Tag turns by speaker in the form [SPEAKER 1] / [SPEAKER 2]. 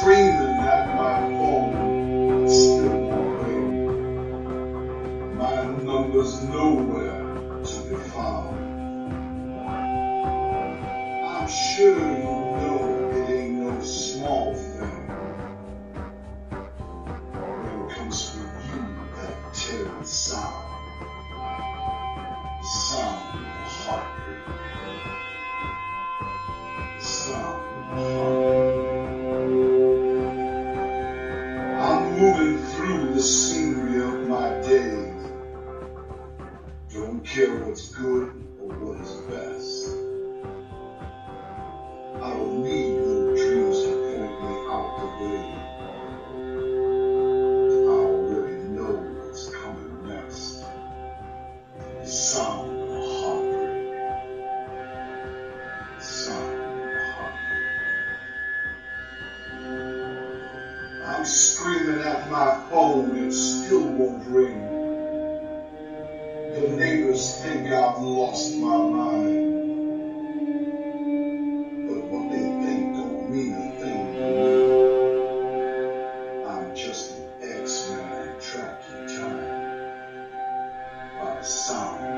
[SPEAKER 1] screaming at my home, still grave. My number's nowhere to be found. I'm sure you know it ain't no small thing. Or it comes for you, that terrible sound. Sound heartbreak. Sound heartbreak. Moving through the scenery of my days. Don't care what's good I'm screaming at my phone and still won't ring. The neighbors think I've lost my mind. But what they think don't mean a thing to me. I'm just an X-Man trapped time by sound.